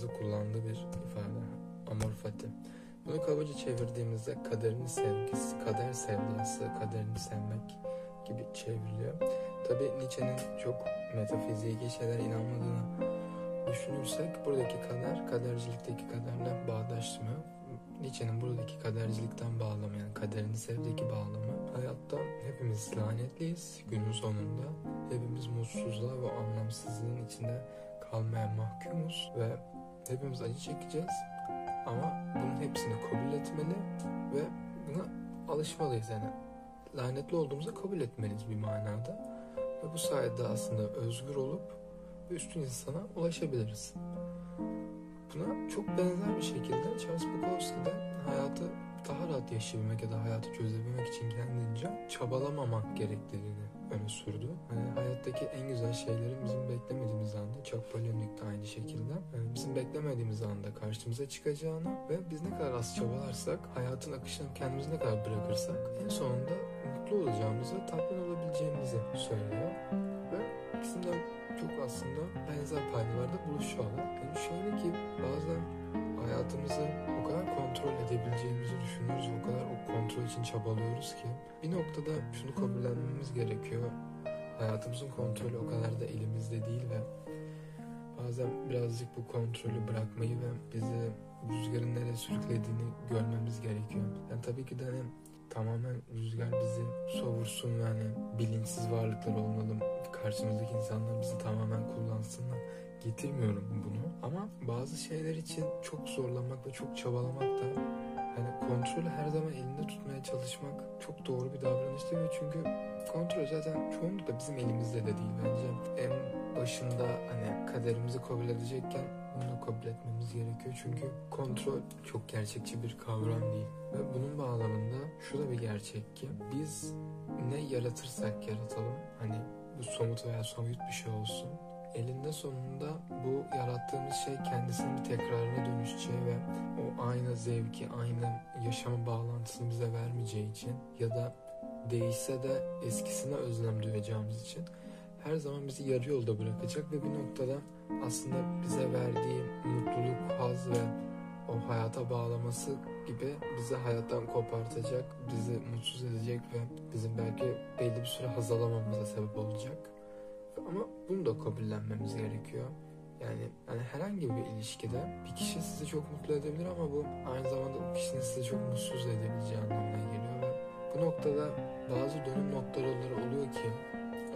atalarımızın kullandığı bir ifade. Amor fati. Bunu kabaca çevirdiğimizde kaderini sevgisi, kader sevdası, kaderini sevmek gibi çevriliyor. Tabi Nietzsche'nin çok metafiziki şeyler inanmadığını düşünürsek buradaki kader, kadercilikteki kaderle bağdaşmıyor. Nietzsche'nin buradaki kadercilikten bağlamı yani kaderini sevdeki bağlamı. Hayatta hepimiz lanetliyiz günün sonunda. Hepimiz mutsuzluğa ve anlamsızlığın içinde kalmaya mahkumuz ve hepimiz acı çekeceğiz. Ama bunun hepsini kabul etmeli ve buna alışmalıyız yani. Lanetli olduğumuzu kabul etmeliyiz bir manada. Ve bu sayede aslında özgür olup üstün insana ulaşabiliriz. Buna çok benzer bir şekilde Charles Bukowski de hayatı daha rahat yaşayabilmek ya da hayatı çözebilmek için kendince çabalamamak gerektiğini öne sürdü. Yani hayattaki en güzel şeylerin bizim beklemediğimiz anda, Chuck Palahniuk aynı şekilde, yani bizim beklemediğimiz anda karşımıza çıkacağını ve biz ne kadar az çabalarsak, hayatın akışına kendimizi ne kadar bırakırsak en sonunda mutlu olacağımızı, tatmin olabileceğimizi söylüyor. Ve ikisinden çok aslında benzer paydalarda buluşuyorlar. Yani şöyle ki bazen hayatımızı o kadar kontrol edebileceğimizi düşünüyoruz o kadar o kontrol için çabalıyoruz ki bir noktada şunu kabullenmemiz gerekiyor. Hayatımızın kontrolü o kadar da elimizde değil ve bazen birazcık bu kontrolü bırakmayı ve bizi rüzgarın nereye sürüklediğini görmemiz gerekiyor. Yani tabii ki de hani tamamen rüzgar bizi savursun ve hani bilinçsiz varlıklar olmalı. Karşımızdaki insanlar bizi tamamen kullansınlar. Getirmiyorum bunu ama bazı şeyler için çok zorlamak ve çok çabalamak da hani kontrolü her zaman elinde tutmaya çalışmak çok doğru bir davranış değil çünkü kontrol zaten çoğunlukla bizim elimizde de değil bence. En başında hani kaderimizi kabul edecekken bunu kabul etmemiz gerekiyor. Çünkü kontrol çok gerçekçi bir kavram değil. Ve bunun bağlamında şu da bir gerçek ki biz ne yaratırsak yaratalım hani bu somut veya soyut bir şey olsun. Elinde sonunda bu yarattığımız şey kendisinin bir tekrarına dönüşeceği ve o aynı zevki, aynı yaşama bağlantısını bize vermeyeceği için ya da değişse de eskisine özlem duyacağımız için her zaman bizi yarı yolda bırakacak ve bir noktada aslında bize verdiği hayata bağlaması gibi bizi hayattan kopartacak, bizi mutsuz edecek ve bizim belki belli bir süre haz alamamıza sebep olacak. Ama bunu da kabullenmemiz gerekiyor. Yani, yani herhangi bir ilişkide bir kişi sizi çok mutlu edebilir ama bu aynı zamanda o kişinin sizi çok mutsuz edebileceği anlamına geliyor ve bu noktada bazı dönüm noktaları oluyor ki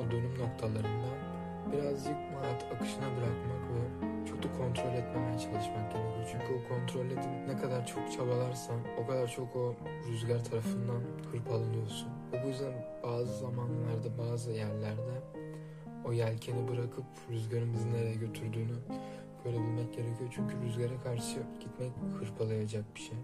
o dönüm noktalarından birazcık hayat akışına bırakmak ve çok da kontrol etmemeye çalışmak gerekiyor. Çünkü o kontrol edip ne kadar çok çabalarsan o kadar çok o rüzgar tarafından hırpalanıyorsun. Ve bu yüzden bazı zamanlarda bazı yerlerde o yelkeni bırakıp rüzgarın bizi nereye götürdüğünü görebilmek gerekiyor. Çünkü rüzgara karşı gitmek hırpalayacak bir şey.